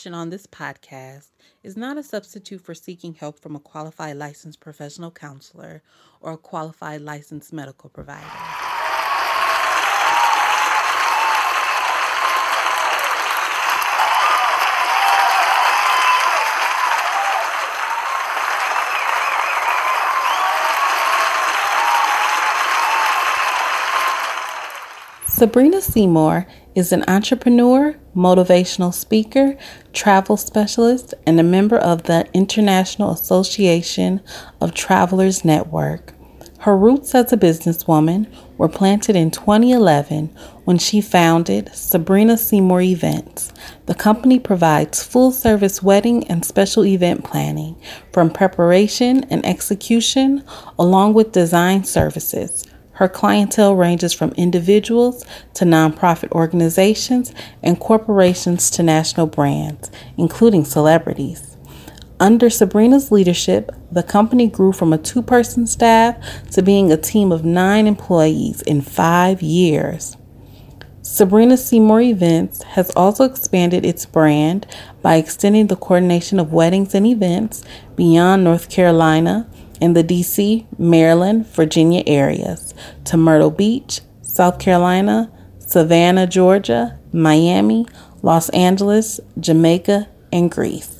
Information on this podcast is not a substitute for seeking help from a qualified licensed professional counselor or a qualified licensed medical provider. Sabrina Seymore is an entrepreneur, motivational speaker, travel specialist, and a member of the International Association of Travelers Network. Her roots as a businesswoman were planted in 2011 when she founded Sabrina Seymore Events. The company provides full service wedding and special event planning, from preparation and execution, along with design services. Her clientele ranges from individuals to nonprofit organizations and corporations to national brands, including celebrities. Under Sabrina's leadership, the company grew from a two person staff to being a team of nine employees in five years. Sabrina Seymore Events has also expanded its brand by extending the coordination of weddings and events beyond North Carolina in the DC, Maryland, Virginia areas to Myrtle Beach, South Carolina, Savannah, Georgia, Miami, Los Angeles, Jamaica, and Greece.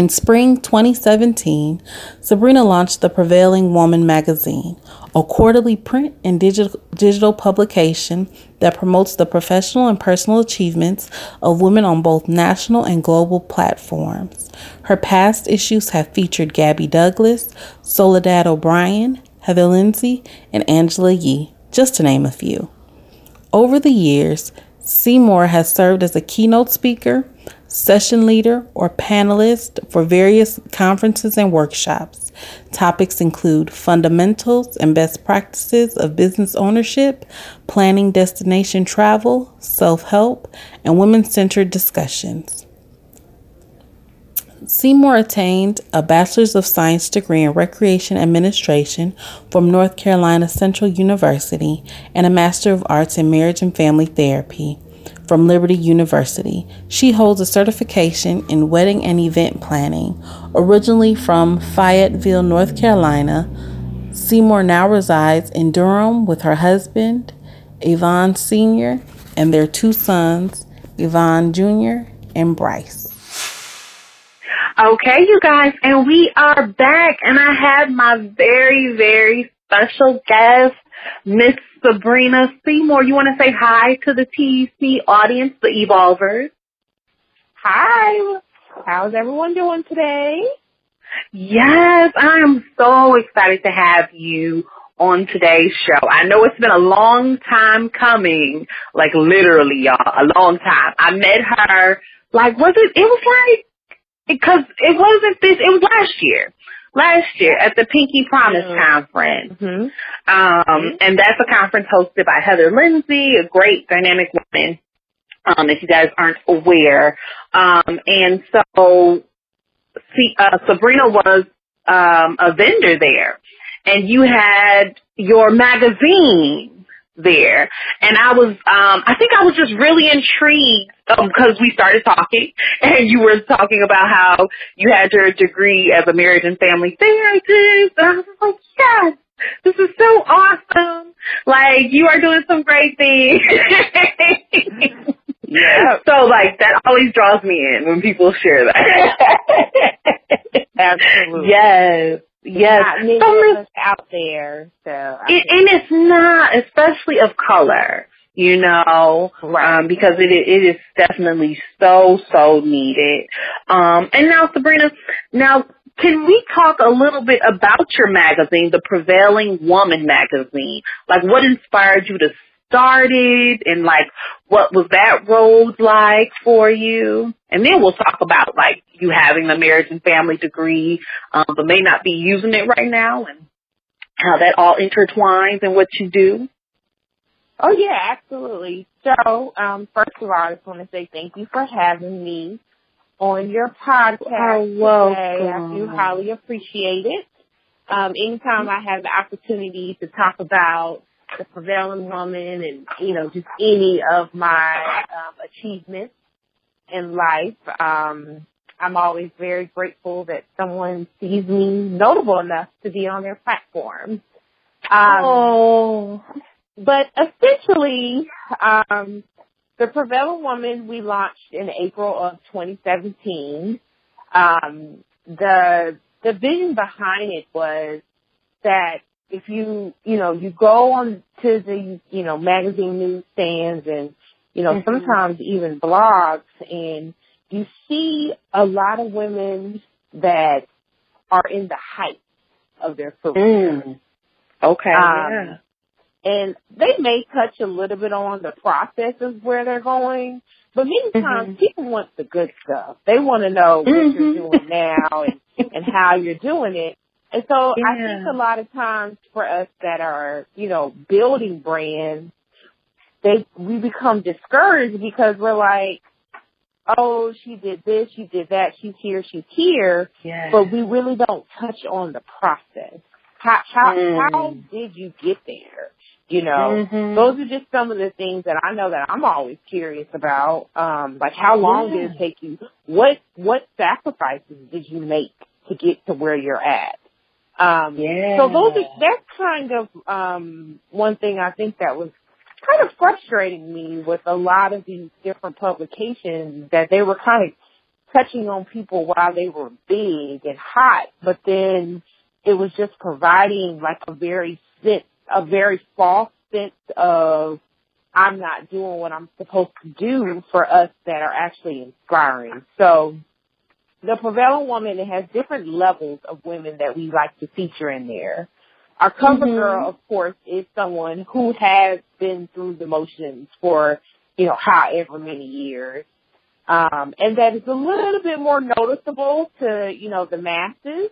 In spring 2017, Sabrina launched the Prevailing Woman magazine, a quarterly print and digital, digital publication that promotes the professional and personal achievements of women on both national and global platforms. Her past issues have featured Gabby Douglas, Soledad O'Brien, Heather Lindsey, and Angela Yee, just to name a few. Over the years, Seymore has served as a keynote speaker, session leader, or panelist for various conferences and workshops. Topics include fundamentals and best practices of business ownership, planning destination travel, self help, and women centered discussions. Seymore attained a Bachelor's of Science degree in Recreation Administration from North Carolina Central University and a Master of Arts in Marriage and Family Therapy from Liberty University. She holds a certification in wedding and event planning. Originally from Fayetteville, North Carolina, Seymore now resides in Durham with her husband, Yvonne Sr., and their two sons, Yvonne Jr. and Bryce. Okay, you guys, and we are back, and I have my very, very special guest, Miss Sabrina Seymore. You want to say hi to the TEC audience, the Evolvers? Hi. How's everyone doing today? Yes, I am so excited to have you on today's show. I know it's been a long time coming, like literally, y'all, a long time. I met her, like, was it, it was like because it wasn't this, it was last year. Last year at the Pinky Promise mm-hmm. Conference. Mm-hmm. Um, mm-hmm. and that's a conference hosted by Heather Lindsey, a great dynamic woman, um, if you guys aren't aware. Um, and so, see, uh, Sabrina was, um, a vendor there. And you had your magazine there. And I was, um, I think I was just really intrigued because um, we started talking and you were talking about how you had your degree as a marriage and family therapist. And I was like, yes, this is so awesome. Like you are doing some great things. yeah. So like that always draws me in when people share that. Absolutely. Yes. Yes, not out there. So it, and it's not, especially of color, you know, right. um, because it it is definitely so so needed. Um, and now, Sabrina, now can we talk a little bit about your magazine, the Prevailing Woman magazine? Like, what inspired you to started and like what was that road like for you? And then we'll talk about like you having the marriage and family degree, um, but may not be using it right now and how that all intertwines and what you do. Oh yeah, absolutely. So, um, first of all, I just want to say thank you for having me on your podcast today. I do highly appreciate it. Um, anytime I have the opportunity to talk about the prevailing woman and, you know, just any of my um, achievements in life. Um, I'm always very grateful that someone sees me notable enough to be on their platform. Um, oh. But essentially, um, the Prevailing Woman we launched in April of 2017. Um, the the vision behind it was that if you you know you go on to the you know magazine newsstands and you know mm-hmm. sometimes even blogs and you see a lot of women that are in the height of their career. Mm. Okay. Um, yeah. And they may touch a little bit on the process of where they're going, but many mm-hmm. people want the good stuff. They want to know what mm-hmm. you're doing now and, and how you're doing it. And so yeah. I think a lot of times for us that are, you know, building brands, they, we become discouraged because we're like, oh, she did this, she did that, she's here, she's here. Yes. But we really don't touch on the process. How, how, mm. how did you get there? You know, mm-hmm. those are just some of the things that I know that I'm always curious about. Um, like how long yeah. did it take you? What, what sacrifices did you make to get to where you're at? Um, yeah. so those are, that's kind of, um, one thing I think that was kind of frustrating me with a lot of these different publications that they were kind of touching on people while they were big and hot, but then it was just providing like a very sense, a very false sense of I'm not doing what I'm supposed to do for us that are actually inspiring. So the prevailing woman it has different levels of women that we like to feature in there. Our cover mm-hmm. girl, of course, is someone who has been through the motions for, you know, however many years. Um, and that is a little bit more noticeable to, you know, the masses.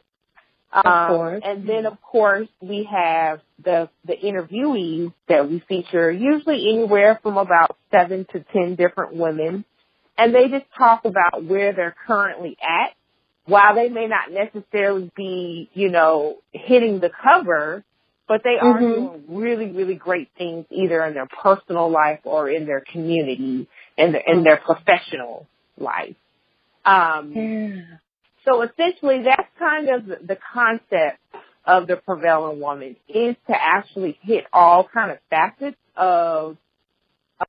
Um. And then, of course, we have the the interviewees that we feature, usually anywhere from about seven to ten different women, and they just talk about where they're currently at while they may not necessarily be, you know, hitting the cover, but they are mm-hmm. doing really, really great things either in their personal life or in their community and in, in their professional life. Um, yeah. So essentially, that's kind of the concept of the prevailing woman is to actually hit all kind of facets of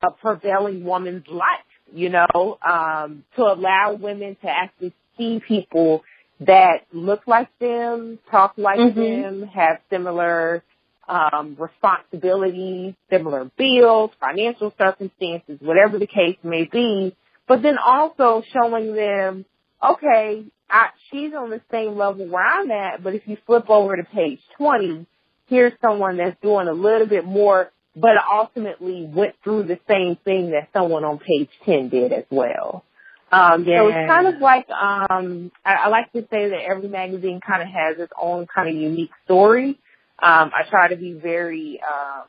a prevailing woman's life, you know, um, to allow women to actually see people that look like them, talk like mm-hmm. them, have similar um, responsibilities, similar bills, financial circumstances, whatever the case may be, but then also showing them, okay, I, she's on the same level where I'm at, but if you flip over to page 20, here's someone that's doing a little bit more, but ultimately went through the same thing that someone on page 10 did as well. Um, yeah. So it's kind of like um, I, I like to say that every magazine kind of has its own kind of unique story. Um, I try to be very, uh,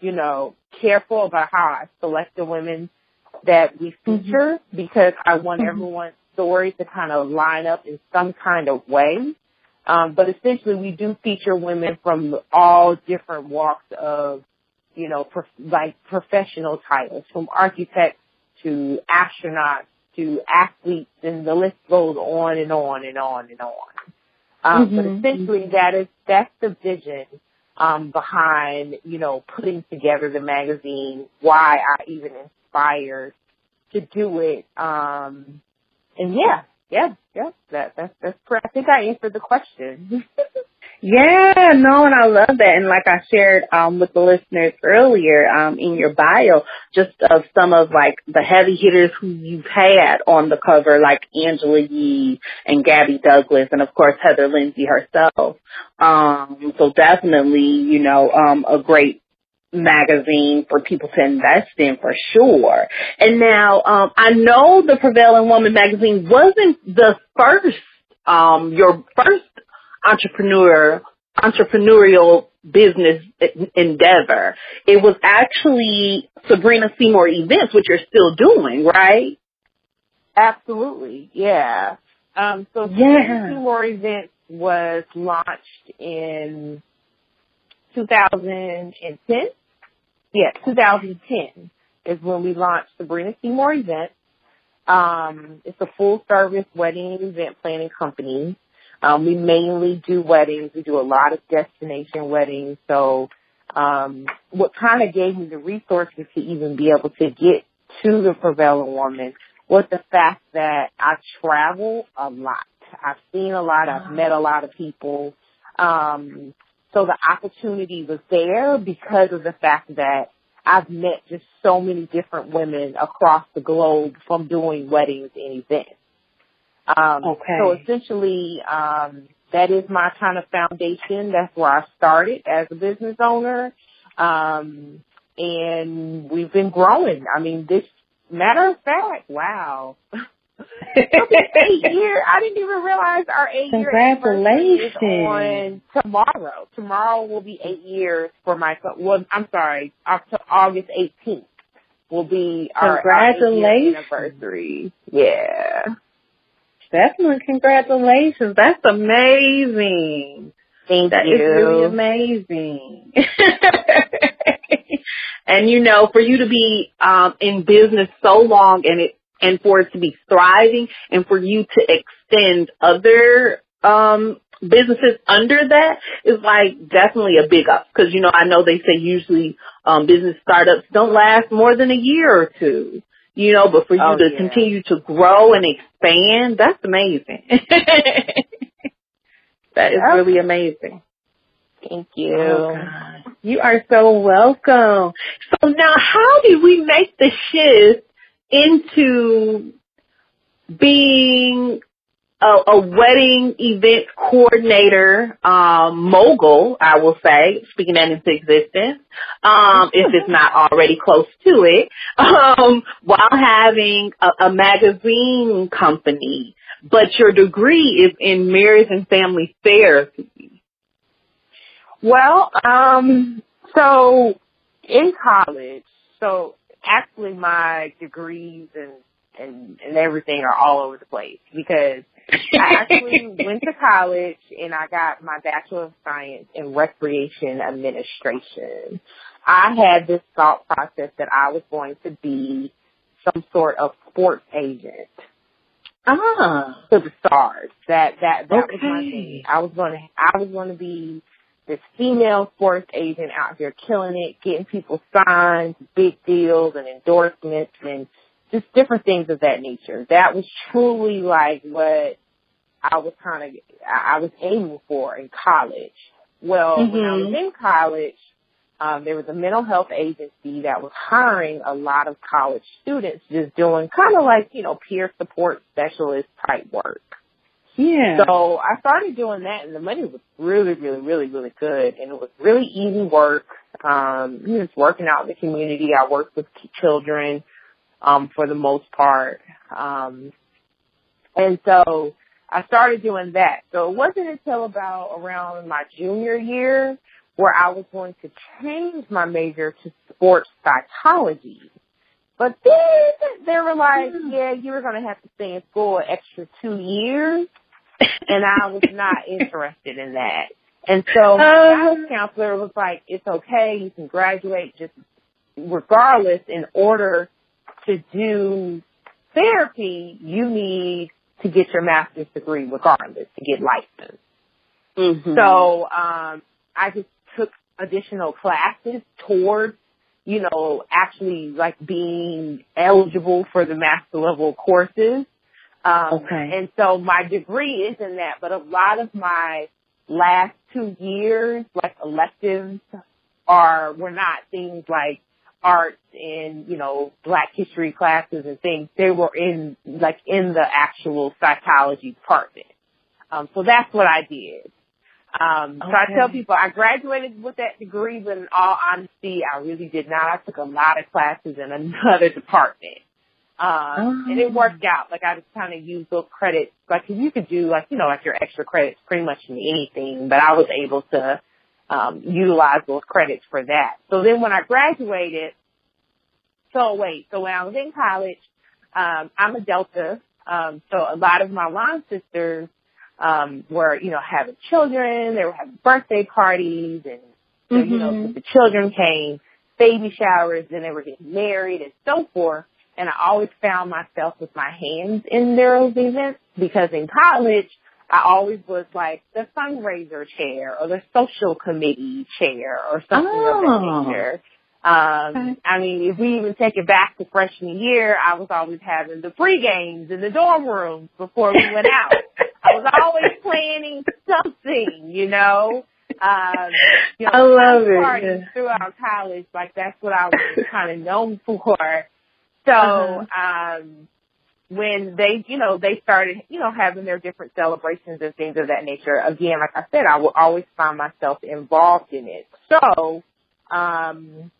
you know, careful about how I select the women that we mm-hmm. feature mm-hmm. because I want mm-hmm. everyone's story to kind of line up in some kind of way. Um, but essentially, we do feature women from all different walks of, you know, prof- like professional titles, from architects to astronauts to athletes, and the list goes on and on and on and on. Um, mm-hmm. But essentially, that is that's the vision um, behind you know putting together the magazine. Why I even inspired to do it. Um, and yeah, yeah, yeah. That that's that's. I think I answered the question. Yeah, no, and I love that. And like I shared um, with the listeners earlier um, in your bio, just of some of like the heavy hitters who you've had on the cover, like Angela Yee and Gabby Douglas, and of course Heather Lindsey herself. Um, so definitely, you know, um, a great magazine for people to invest in for sure. And now, um, I know the Prevailing Woman magazine wasn't the first, um, your first entrepreneur entrepreneurial business endeavor. It was actually Sabrina Seymore events, which you're still doing, right? Absolutely, yeah. Um, so yeah. Seymore events was launched in 2010. Yeah, 2010 is when we launched Sabrina Seymore events. Um, it's a full service wedding event planning company. Um, we mainly do weddings. We do a lot of destination weddings. So, um, what kind of gave me the resources to even be able to get to the prevailing woman was the fact that I travel a lot. I've seen a lot. I've met a lot of people. Um, so the opportunity was there because of the fact that I've met just so many different women across the globe from doing weddings and events. Um, okay. So essentially, um, that is my kind of foundation. That's where I started as a business owner. Um, and we've been growing. I mean, this matter of fact, wow. eight year. I didn't even realize our eight year Congratulations. on tomorrow. Tomorrow will be eight years for my well. I'm sorry, October, August 18th will be our congratulations our anniversary. Yeah, definitely congratulations. That's amazing. Thank That you. is really amazing. and you know, for you to be um, in business so long and it and for it to be thriving and for you to extend other um businesses under that is like definitely a big up because you know I know they say usually um business startups don't last more than a year or two you know but for you Oh, to yeah. continue to grow and expand that's amazing that is really amazing Thank you. Oh, You are so welcome. So now how did we make the shift into being a, a wedding event coordinator, um, mogul, I will say, speaking that into existence, um, if it's not already close to it, um, while having a, a magazine company. But your degree is in marriage and family therapy. Well, um, so in college, so actually my degrees and, and, and everything are all over the place because I actually went to college and I got my Bachelor of Science in Recreation Administration. I had this thought process that I was going to be some sort of sports agent Ah. to the stars. That that that was my thing. I was gonna I was gonna be this female sports agent out here killing it, getting people signed, big deals and endorsements and just different things of that nature. That was truly like what I was kind of I was aiming for in college. Well, when I was Mhm. in college, um, there was a mental health agency that was hiring a lot of college students, just doing kind of like you know peer support specialist type work. Yeah. So I started doing that, and the money was really, really, really, really good, and it was really easy work. Um, just working out in the community. I worked with children um, for the most part, um, and so I started doing that. So it wasn't until about around my junior year where I was going to change my major to sports psychology. But then they were like, yeah, you were going to have to stay in school an extra two years and I was not interested in that. And so my Uh. guidance counselor was like, it's okay, you can graduate just regardless in order to do therapy, you need to get your master's degree regardless to get licensed. Mhm. So um I just took additional classes towards, you know, actually like being eligible for the master level courses. Um Okay. and so my degree is in that, but a lot of my last two years, like electives are were not things like arts and, you know, black history classes and things. They were in like in the actual psychology department. Um so that's what I did. Um, so I tell people I graduated with that degree, but in all honesty, I really did not. I took a lot of classes in another department. Um, and it worked out. Like I just kind of used those credits. like you could do like, you know, like your extra credits pretty much in anything, but I was able to, um, utilize those credits for that. So then when I graduated, so wait, so when I was in college, um, I'm a Delta. Um, so a lot of my line sisters, um, were, you know, having children, they were having birthday parties and, so, you know, Mhm. the children came, baby showers, then they were getting married and so forth. and I always found myself with my hands in those events because in college, I always was like the fundraiser chair or the social committee chair or something oh. of that oh. nature. Um, okay. I mean, if we even take it back to freshman year, I was always having the pre games in the dorm rooms before we went out. I was always planning something, you know. Um, you know, I love it. Yeah. Throughout college, like that's what I was kind of known for. So, uh-huh. um, when they, you know, they started, you know, having their different celebrations and things of that nature, again, like I said, I will always find myself involved in it. So, um,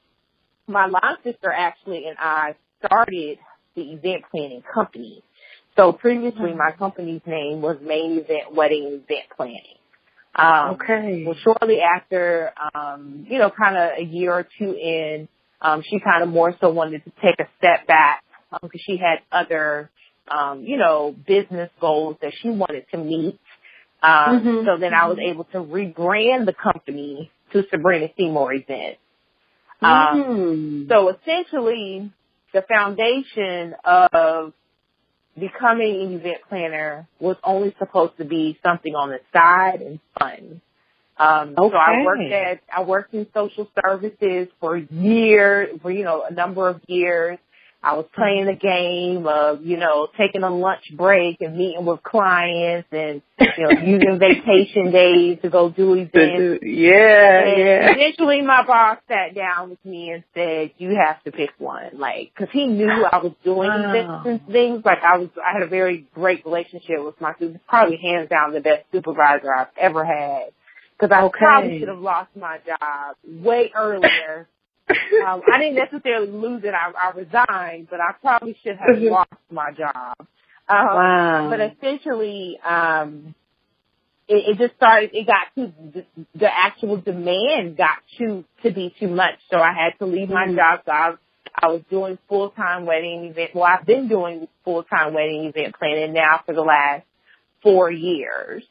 my line sister actually and I started the event planning company. So previously my mm-hmm. company's name was Main Event Wedding Event Planning. Um, okay. Well, shortly after, um, you know, kind of a year or two in, um, she kind of more so wanted to take a step back because um, she had other, um, you know, business goals that she wanted to meet. Um, mm-hmm. So then I was mm-hmm. able to rebrand the company to Sabrina Seymore Events. Um, mm. So essentially, the foundation of becoming an event planner was only supposed to be something on the side and fun. Um, okay. so I worked at, I worked in social services for years, for, you know, a number of years. I was playing the game of, you know, taking a lunch break and meeting with clients and, you know, using vacation days to go do events. Yeah, and yeah. Eventually my boss sat down with me and said, you have to pick one. Like, cause he knew I was doing wow. events oh. and things. Like I was, I had a very great relationship with my, probably hands down the best supervisor I've ever had. Cause I okay. probably should have lost my job way earlier um, I didn't necessarily lose it. I, I resigned, but I probably should have mm-hmm. lost my job. Um, wow. But essentially, um, it, it just started. It got to The, the actual demand got too to be too much, so I had to leave my mm-hmm. job. So I, I was doing full time wedding event. Well, I've been doing full time wedding event planning now for the last four years.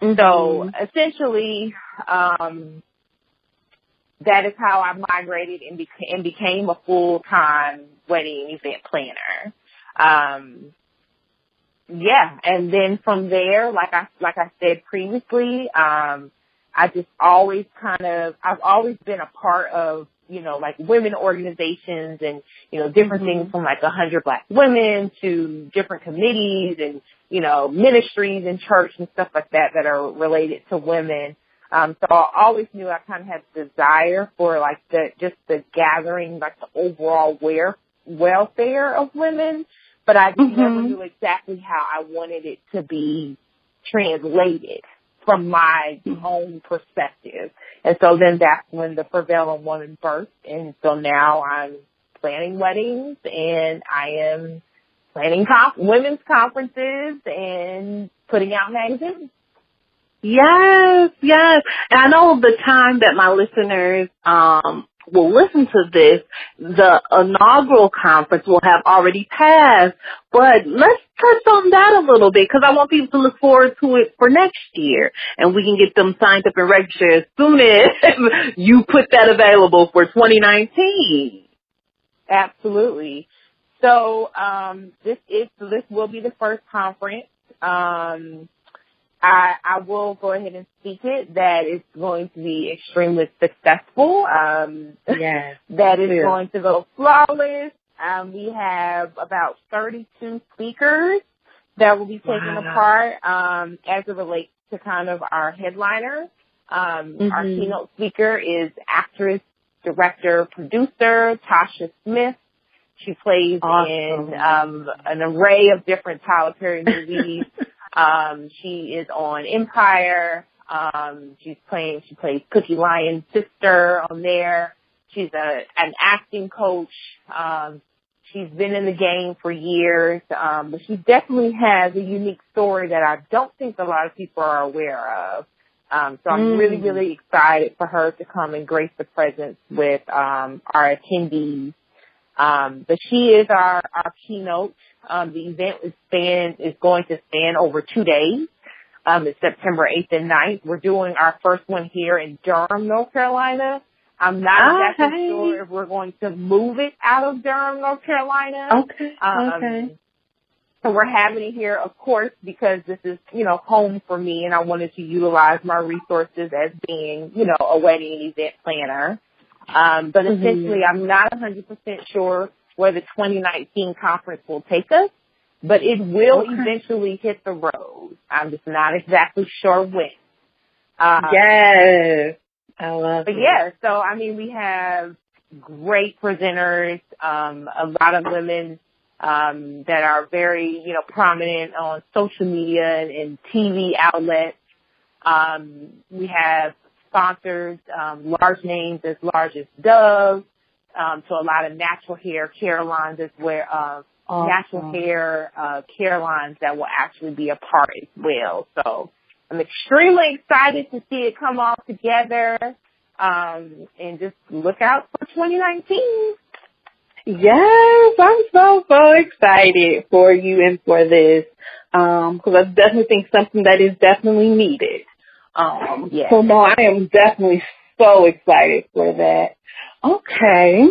Mm-hmm. So essentially, um, that is how I migrated and, beca- and became a full-time wedding event planner. Um, yeah, and then from there, like I like I said previously, um, I just always kind of I've always been a part of you know like women organizations and you know different mm-hmm. things from like a hundred black women to different committees and you know ministries and church and stuff like that that are related to women. Um, so I always knew I kind of had desire for like the, just the gathering, like the overall wear, welfare of women, but I mm-hmm. never knew exactly how I wanted it to be translated from my own perspective. And so then that's when the Prevailing Woman birthed. And so now I'm planning weddings and I am planning conf- women's conferences and putting out magazines. Yes, yes. And I know the time that my listeners um will listen to this, the inaugural conference will have already passed. But let's touch on that a little bit because I want people to look forward to it for next year and we can get them signed up and registered as soon as you put that available for 2019. Absolutely. So um, this is this will be the first conference. Um, I, I will go ahead and speak it that it's going to be extremely successful. Um, yes, that is yeah. going to go flawless. Um, we have about 32 speakers that will be taking wow. part um, as it relates to kind of our headliner. Um, mm-hmm. Our keynote speaker is actress, director, producer Tasha Smith. She plays awesome. in um, an array of different Tyler Perry movies. Um, she is on Empire. Um, she's playing, she plays Cookie Lyon's sister on there. She's a, an acting coach. Um, she's been in the game for years. Um, but she definitely has a unique story that I don't think a lot of people are aware of. Um, so I'm mm. really, really excited for her to come and grace the presence with um, our attendees. Um, but she is our, our keynote um, the event is span is going to span over two days. Um, it's September 8th and 9th. We're doing our first one here in Durham, North Carolina. I'm not exactly sure if we're going to move it out of Durham, North Carolina. Okay. Um, okay. So we're having it here, of course, because this is, you know, home for me and I wanted to utilize my resources as being, you know, a wedding event planner. Um, but mm-hmm. essentially I'm not 100% sure where the 2019 conference will take us, but it will okay. eventually hit the road. I'm just not exactly sure when. Um, yes. I love But it. yeah, so I mean, we have great presenters, um, a lot of women um, that are very, you know, prominent on social media and, and TV outlets. Um, we have sponsors, um, large names as large as Dove, um, so a lot of natural hair care lines as well, uh, awesome. natural hair uh, care lines that will actually be a part as well. So I'm extremely excited to see it come all together. Um, and just look out for 2019. Yes, I'm so, so excited for you and for this. Um, cause I definitely think something that is definitely needed. Um, yes. so no, I am definitely so excited for that. Okay.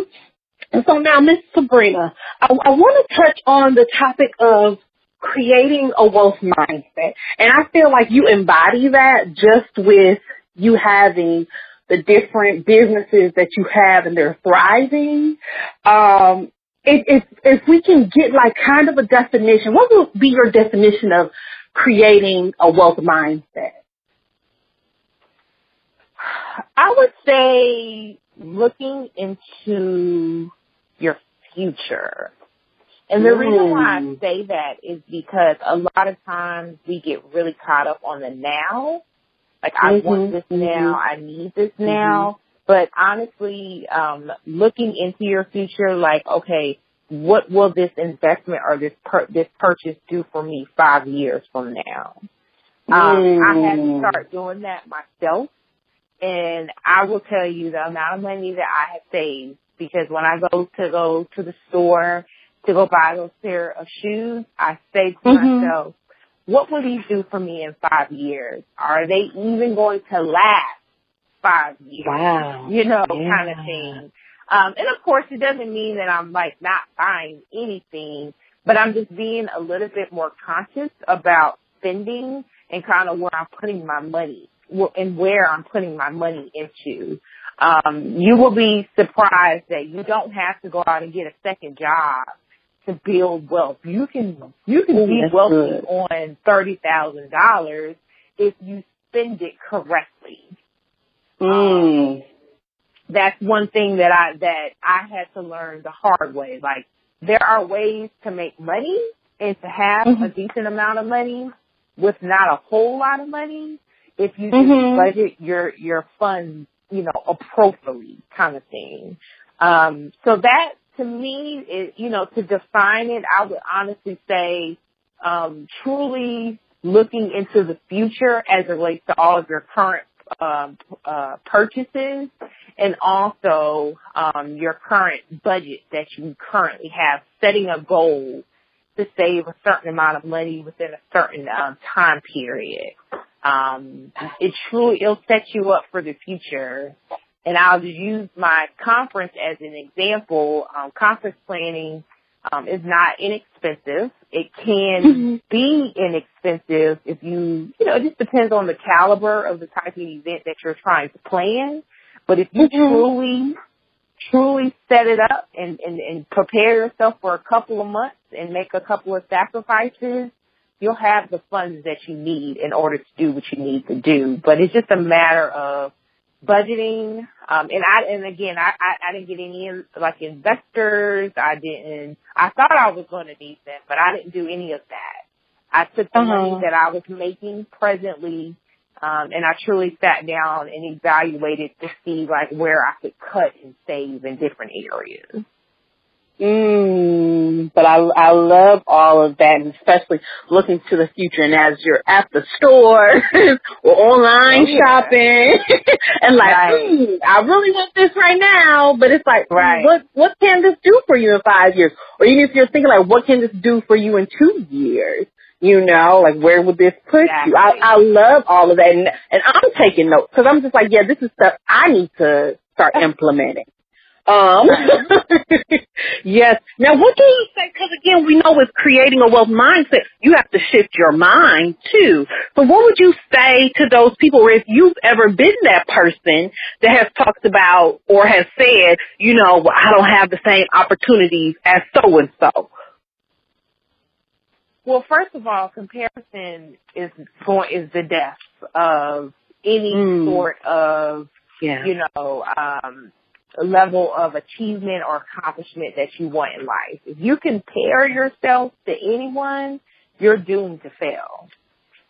So now, Miss Sabrina, I, I want to touch on the topic of creating a wealth mindset. And I feel like you embody that just with you having the different businesses that you have and they're thriving. Um, if, if, if we can get like kind of a definition, what would be your definition of creating a wealth mindset? I would say looking into your future. And the reason why I mm. say that is because a lot of times we get really caught up on the now like I mm-hmm, want this mm-hmm. now, I need this mm-hmm. now. But honestly, um, looking into your future, like, okay, what will this investment or this per- this purchase do for me five years from now? Um, I had to mm. start doing that myself, and I will tell you the amount of money that I have saved because when I go to go to the store to go buy those pair of shoes, I say to mm-hmm. myself, what will these do for me in five years? Are they even going to last five years? Wow. You know, yeah. kind of thing. Um, and of course, it doesn't mean that I'm like not buying anything, but I'm just being a little bit more conscious about spending and kind of where I'm putting my money and where I'm putting my money into. Um, you will be surprised that you don't have to go out and get a second job to build wealth. You can you can Ooh, be wealthy good. on thirty thousand dollars if you spend it correctly. Mm. Um, that's one thing that I that I had to learn the hard way. Like there are ways to make money and to have mm-hmm. a decent amount of money with not a whole lot of money if you just mm-hmm. budget your your funds, you know, appropriately kind of thing. Um, so that to me, it, you know, to define it, I would honestly say, um, truly looking into the future as it relates to all of your current um, uh, purchases and also um, your current budget that you currently have, setting a goal to save a certain amount of money within a certain um, time period. Um, it truly it'll set you up for the future and I'll use my conference as an example. Um, conference planning um, is not inexpensive. It can mm-hmm. be inexpensive if you, you know, it just depends on the caliber of the type of event that you're trying to plan. But if you mm-hmm. truly, truly set it up and, and, and prepare yourself for a couple of months and make a couple of sacrifices, you'll have the funds that you need in order to do what you need to do. But it's just a matter of budgeting. Um, and I, and again, I, I, I didn't get any like investors. I didn't, I thought I was going to need them, but I didn't do any of that. I took the uh-huh. money that I was making presently, um, and I truly sat down and evaluated to see like where I could cut and save in different areas. Mm, but I I love all of that, and especially looking to the future. And as you're at the store or online oh, yeah. shopping, and like, right. mm, I really want this right now, but it's like, right. what what can this do for you in five years? Or even if you're thinking like, what can this do for you in two years? You know, like where would this push exactly. you? I I love all of that, and and I'm taking notes because I'm just like, yeah, this is stuff I need to start implementing. Um, yes. Now, what do you say? Because again, we know with creating a wealth mindset, you have to shift your mind too. So, what would you say to those people, or if you've ever been that person that has talked about or has said, you know, well, I don't have the same opportunities as so and so? Well, first of all, comparison is going is the death of any mm. sort of, yeah. you know, um, level of achievement or accomplishment that you want in life. If you compare yourself to anyone, you're doomed to fail.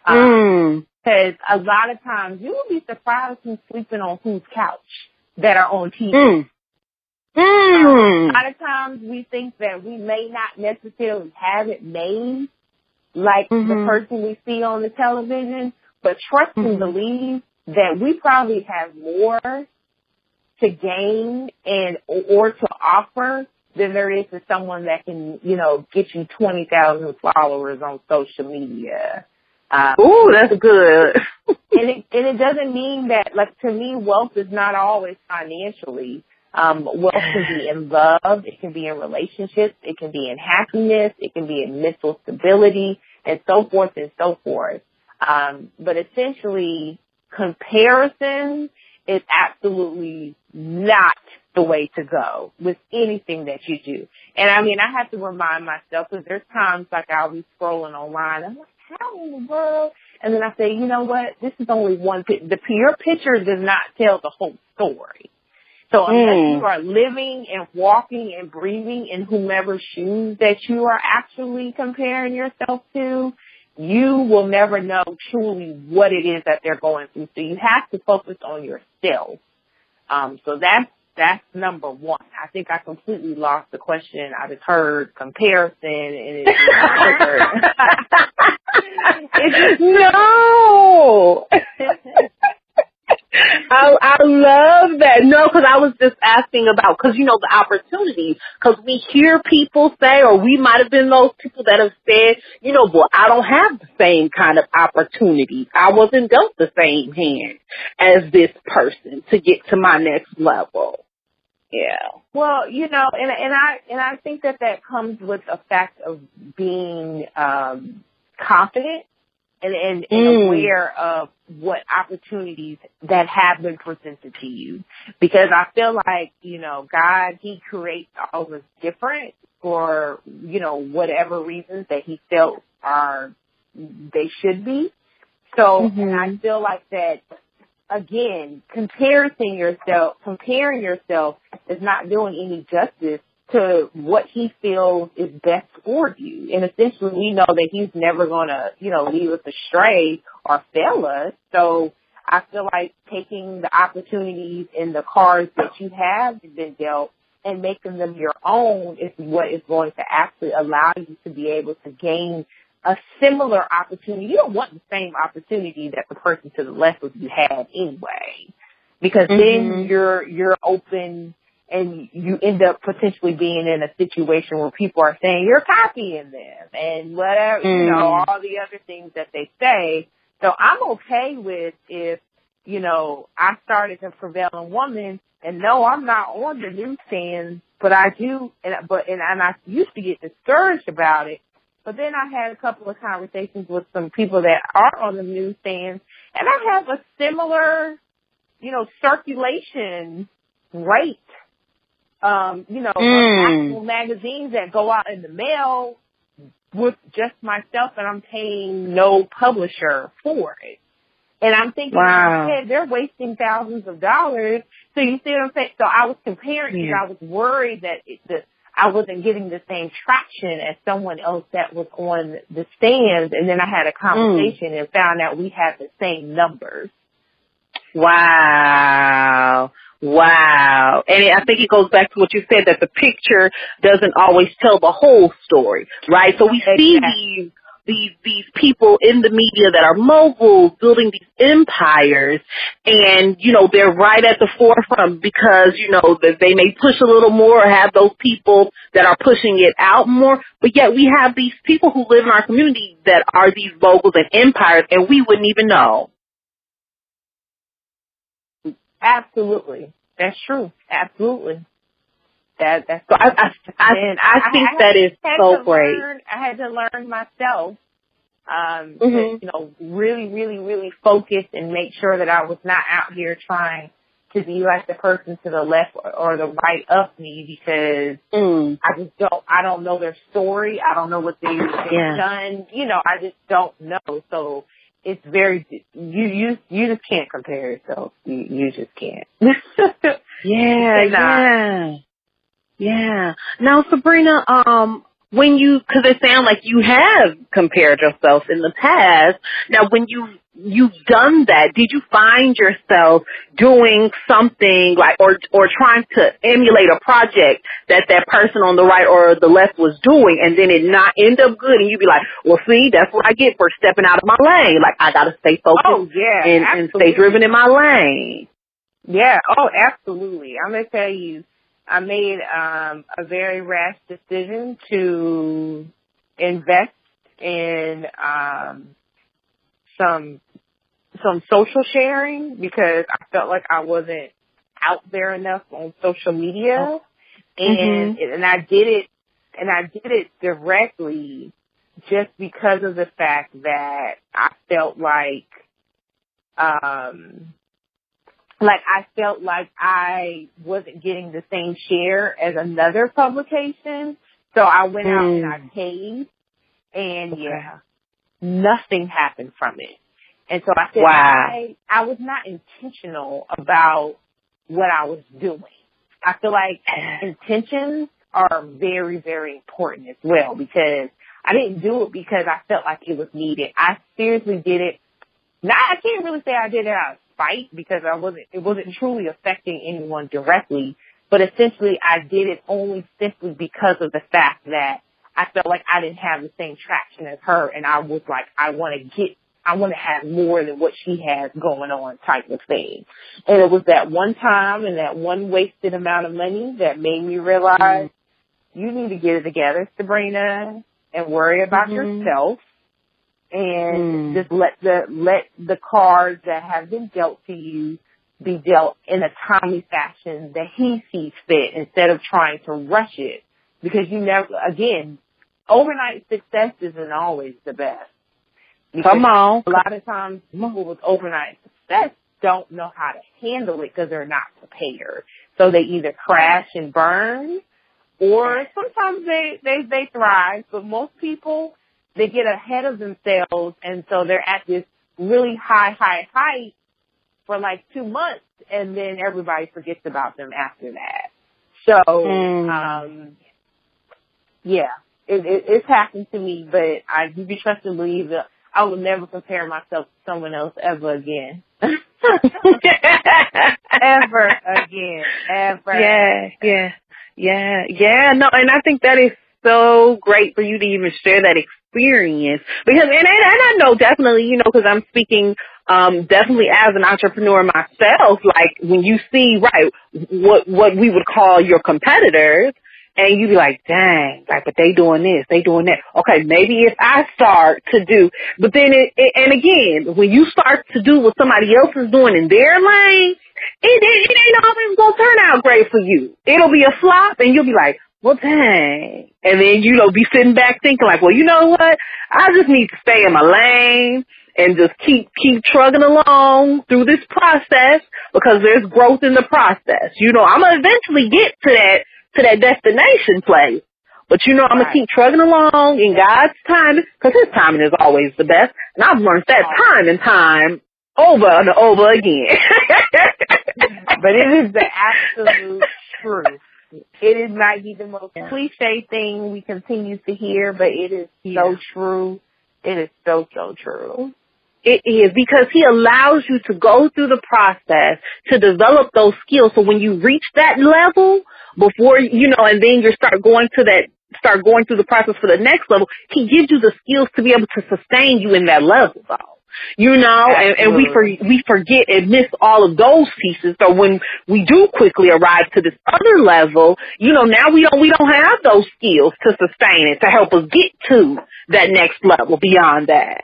Um, because a lot of times you will be surprised who's sleeping on whose couch that are on TV. Mm. Mm. a lot of times we think that we may not necessarily have it made like mm-hmm. the person we see on the television, but trust mm-hmm. and believe that we probably have more to gain and or to offer than there is to someone that can, you know, get you twenty thousand followers on social media. Uh, Ooh, that's good. and it and it doesn't mean that like to me wealth is not always financially. Um, wealth can be in love, it can be in relationships, it can be in happiness, it can be in mental stability, and so forth and so forth. Um, but essentially, comparison is absolutely not the way to go with anything that you do. And I mean, I have to remind myself because there's times like I'll be scrolling online. I'm like, how in the world? And then I say, you know what? This is only one. Pi- the your picture does not tell the whole story. So unless mm. you are living and walking and breathing in whomever's shoes that you are actually comparing yourself to, you will never know truly what it is that they're going through. So you have to focus on yourself. Um, so that's that's number one. I think I completely lost the question. I just heard comparison and it, it's no. I, I love that. No, because I was just asking about, because you know, the opportunities. Because we hear people say, or we might have been those people that have said, you know, well, I don't have the same kind of opportunities. I wasn't dealt the same hand as this person to get to my next level. Yeah. Well, you know, and and I and I think that that comes with a fact of being um confident and, and, and mm. aware of what opportunities that have been presented to you. Because I feel like, you know, God, He creates all of us different for, you know, whatever reasons that He felt are, they should be. So, mm-hmm. and I feel like that, again, comparing yourself, comparing yourself is not doing any justice to what he feels is best for you. And essentially we know that he's never gonna, you know, leave us astray or fail us. So I feel like taking the opportunities in the cards that you have been dealt and making them your own is what is going to actually allow you to be able to gain a similar opportunity. You don't want the same opportunity that the person to the left of you had anyway. Because mm-hmm. then you're you're open and you end up potentially being in a situation where people are saying you're copying them and whatever, mm. you know, mm. all the other things that they say. So I'm okay with if, you know, I started a prevailing woman and no, I'm not on the newsstand, but I do, and, but, and, and I used to get discouraged about it. But then I had a couple of conversations with some people that are on the newsstand and I have a similar, you know, circulation rate um, you know, mm. actual magazines that go out in the mail with just myself and I'm paying no publisher for it. And I'm thinking, wow. hey, they're wasting thousands of dollars. So you see what I'm saying? So I was comparing because yeah. I was worried that it, the, I wasn't getting the same traction as someone else that was on the stands. And then I had a conversation mm. and found out we had the same numbers. Wow. Wow. And I think it goes back to what you said that the picture doesn't always tell the whole story, right? So we see these these these people in the media that are moguls building these empires and you know they're right at the forefront because you know that they may push a little more or have those people that are pushing it out more but yet we have these people who live in our community that are these moguls and empires and we wouldn't even know Absolutely. That's true. Absolutely. That that's so I I I, I, I think I, that is so great. Learn, I had to learn myself um, mm-hmm. to, you know, really, really, really focus and make sure that I was not out here trying to be like the person to the left or, or the right of me because mm. I just don't, I don't know their story. I don't know what they've, yeah. done. You know, I just don't know. So it's very, you, you, you just can't compare yourself. You, you just can't. yeah, yeah. Yeah. Now, Sabrina, um, when you, cause it sounds like you have compared yourself in the past. Now, when you, you've done that, did you find yourself doing something like, or, or trying to emulate a project that that person on the right or the left was doing and then it not end up good and you'd be like, well see, that's what I get for stepping out of my lane. Like I gotta stay focused oh, yeah, and, and stay driven in my lane. Yeah, oh absolutely. I'm gonna tell you, I made um, a very rash decision to invest in um, some some social sharing because I felt like I wasn't out there enough on social media, and mm-hmm. and I did it and I did it directly just because of the fact that I felt like um like I felt like I wasn't getting the same share as another publication. So I went mm. out and I mm. paid and okay. yeah, nothing happened from it. And so I said, wow. I, I was not intentional about what I was doing. I feel like intentions are very, very important as well because I didn't do it because I felt like it was needed. I seriously did it. Now I can't really say I did it out of fight because I wasn't, it wasn't truly affecting anyone directly, but essentially I did it only simply because of the fact that I felt like I didn't have the same traction as her and I was like, I want to get, I want to have more than what she has going on type of thing. And it was that one time and that one wasted amount of money that made me realize mm-hmm. you need to get it together, Sabrina, and worry about mm-hmm. yourself and mm. just let the let the cards that have been dealt to you be dealt in a timely fashion that he sees fit instead of trying to rush it because you never again overnight success isn't always the best. Come on. A lot of times people with overnight success don't know how to handle it because they're not prepared. So they either crash and burn or sometimes they, they, they thrive, but most people they get ahead of themselves and so they're at this really high, high height for like two months and then everybody forgets about them after that. So, mm. um, yeah, it, it, it's happened to me, but I do be trust and believe that I will never compare myself to someone else ever again. ever again. Ever. Yeah, yeah, yeah, yeah. No, and I think that is so great for you to even share that experience because and and, I know definitely you know because I'm speaking um definitely as an entrepreneur myself like when you see right what what we would call your competitors and you be like, dang, like, but they doing this, they doing that. Okay, maybe if I start to do, but then it, it and again, when you start to do what somebody else is doing in their lane, it, it, it ain't always gonna turn out great for you. It'll be a flop and you'll be like, well, dang. And then, you know, be sitting back thinking like, well, you know what? I just need to stay in my lane and just keep, keep trugging along through this process because there's growth in the process. You know, I'm going to eventually get to that, to that destination place. But you know, I'm gonna keep trugging along in God's time because His timing is always the best, and I've learned that time and time over and over again. but it is the absolute truth. It is might be the most yeah. cliche thing we continue to hear, but it is yeah. so true. It is so, so true. It is because he allows you to go through the process to develop those skills. So when you reach that level before, you know, and then you start going to that, start going through the process for the next level, he gives you the skills to be able to sustain you in that level though you know, and, and we for, we forget and miss all of those pieces. So when we do quickly arrive to this other level, you know, now we don't we don't have those skills to sustain it to help us get to that next level beyond that.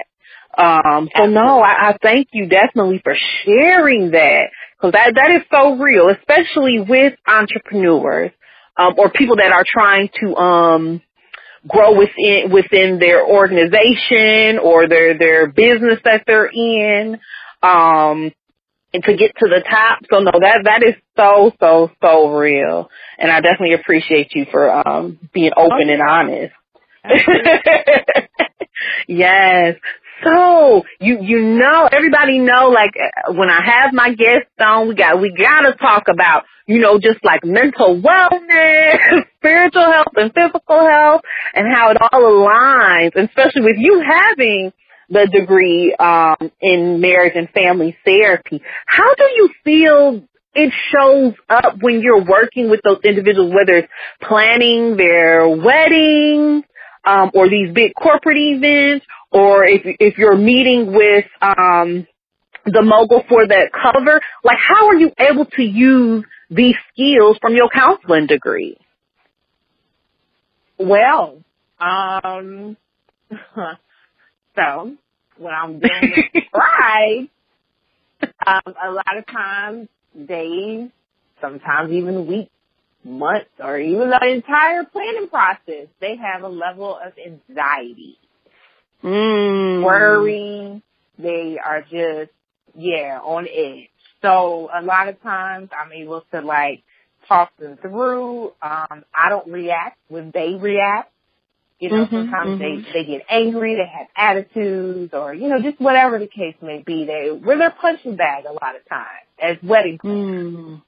Um, so no, I, I thank you definitely for sharing that Because that, that is so real, especially with entrepreneurs, um, or people that are trying to, um, grow within, within their organization or their, their business that they're in. Um, and to get to the top. So no, that that is so so so real, and I definitely appreciate you for um being open and honest. yes. So you you know everybody know like when I have my guests on, we got we gotta talk about you know just like mental wellness, spiritual health, and physical health, and how it all aligns, especially with you having the degree um, in marriage and family therapy. How do you feel it shows up when you're working with those individuals, whether it's planning their wedding um, or these big corporate events, or if if you're meeting with um, the mogul for that cover? Like, how are you able to use these skills from your counseling degree? Well, um, So when I'm doing um, a lot of times, days, sometimes even weeks, months, or even the entire planning process, they have a level of anxiety, mm. worry. They are just, yeah, on edge. So a lot of times I'm able to like talk them through. Um, I don't react when they react. You know, mm-hmm, sometimes mm-hmm. they they get angry, they have attitudes, or you know, just whatever the case may be. They we're their punching bag a lot of times as wedding. Mm.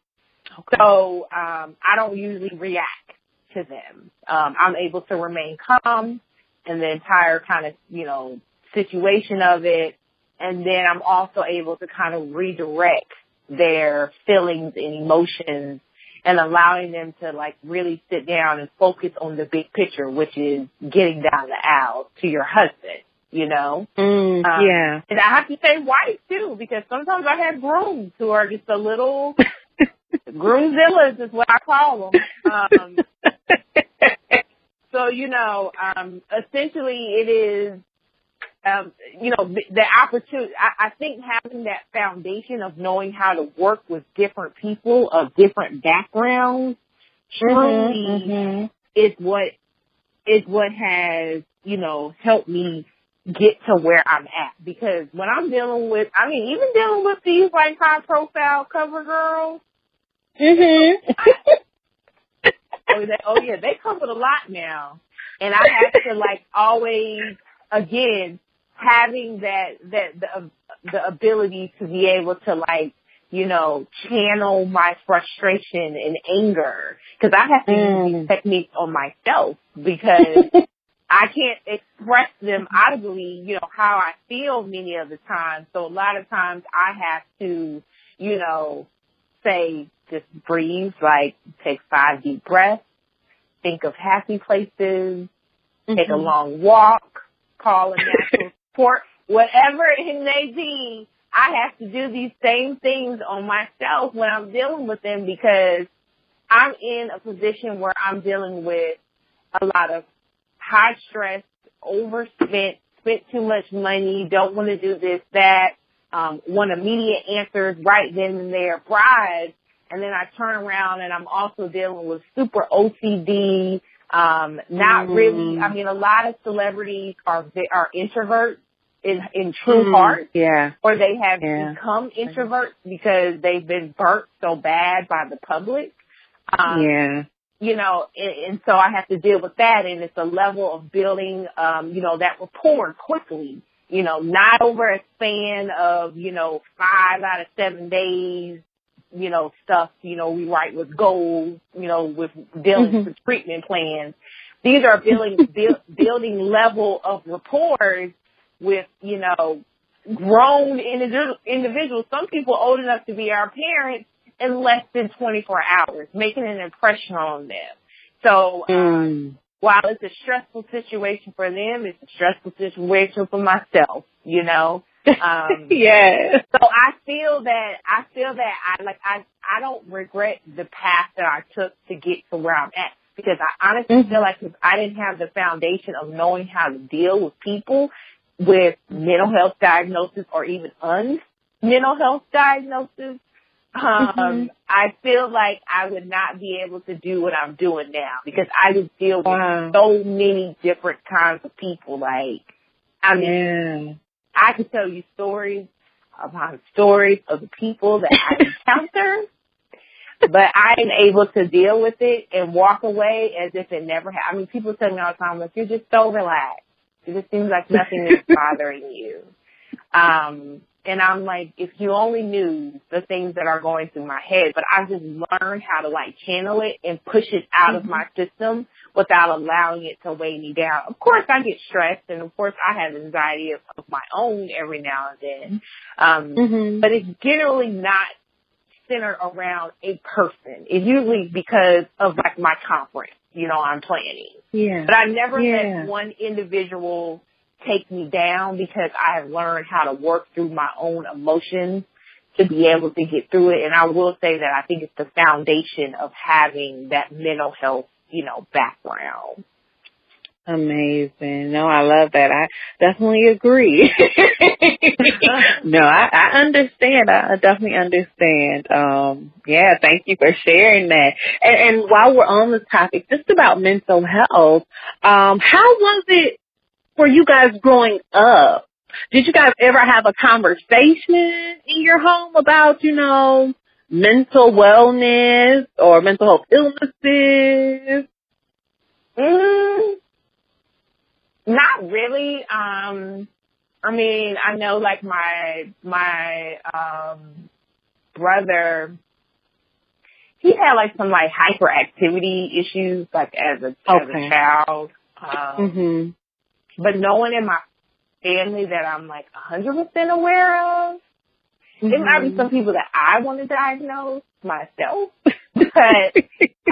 Okay. So um, I don't usually react to them. Um, I'm able to remain calm in the entire kind of you know situation of it, and then I'm also able to kind of redirect their feelings and emotions and allowing them to like really sit down and focus on the big picture, which is getting down the aisle to your husband, you know? Mm, Um, yeah. And I have to say white too, because sometimes I have grooms who are just a little groomzillas is what I call them. Um, so, you know, um, essentially it is um, you know, the, the opportunity, I, I think having that foundation of knowing how to work with different people of different backgrounds truly Mm-hmm. is what, is what has, you know, helped me get to where I'm at. Because when I'm dealing with, I mean, even dealing with these like high profile cover girls, Mm-hmm. Oh, they, oh yeah, they come with a lot now. And I have to like always, again, having that, that, the, the ability to be able to like, you know, channel my frustration and anger. Cause I have to Mm. use these techniques on myself because I can't express them audibly, you know, how I feel many of the time. So a lot of times I have to, you know, say, just breathe, like take five deep breaths, think of happy places, take a Mhm. long walk, call a natural support, whatever it may be. I have to do these same things on myself when I'm dealing with them because I'm in a position where I'm dealing with a lot of high stress, overspent, spent too much money, don't want to do this, that, um, want immediate answers right then and there, bribes. And then I turn around and I'm also dealing with super OCD, um, not Mm. really, I mean, a lot of celebrities are, are introverts in, in true Mm. heart Yeah. or they have Yeah. become introverts because they've been burnt so bad by the public. Um, yeah. you know, and, and so I have to deal with that and it's a level of building, um, you know, that rapport quickly, you know, not over a span of, you know, five out of seven days, you know, stuff, you know, we write with goals, you know, with dealing Mhm. with treatment plans. These are building, build, building level of rapport with, you know, grown individual- individuals, some people old enough to be our parents in less than 24 hours, making an impression on them. So, um, Mm. While it's a stressful situation for them, it's a stressful situation for myself, you know? Um, yeah. so I feel that, I feel that I, like, I, I don't regret the path that I took to get to where I'm at because I honestly Mhm. feel like if I didn't have the foundation of knowing how to deal with people with mental health diagnosis or even un mental health diagnosis, um, mm-hmm. I feel like I would not be able to do what I'm doing now because I would deal with wow. so many different kinds of people. Like, I mean, yeah. I could tell you stories upon stories of the people that I encounter, but I am able to deal with it and walk away as if it never happened. I mean, people tell me all the time, like, you're just so relaxed. It just seems like nothing is bothering you. Um, and I'm like, if you only knew the things that are going through my head, but I just learned how to like channel it and push it out mm-hmm. of my system without allowing it to weigh me down. Of course, I get stressed, and of course, I have anxiety of, of my own every now and then. Um, mm-hmm. But it's generally not centered around a person. It's usually because of like my conference, you know, I'm planning. Yeah. But I never yeah. let one individual take me down because I have learned how to work through my own emotions to be able to get through it. And I will say that I think it's the foundation of having that mental health, you know, background. Amazing. No, I love that. I definitely agree. no, I, I understand. I definitely understand. Um, yeah, thank you for sharing that. And, and while we're on this topic, just about mental health, um, how was it for you guys growing up, did you guys ever have a conversation in your home about, you know, mental wellness or mental health illnesses? Mm, not really. Um, I mean, I know like my my um brother he had like some like hyperactivity issues like as a okay. as a child. Um mm-hmm but no one in my family that I'm like 100% aware of. Mm-hmm. It might be some people that I want to diagnose myself, but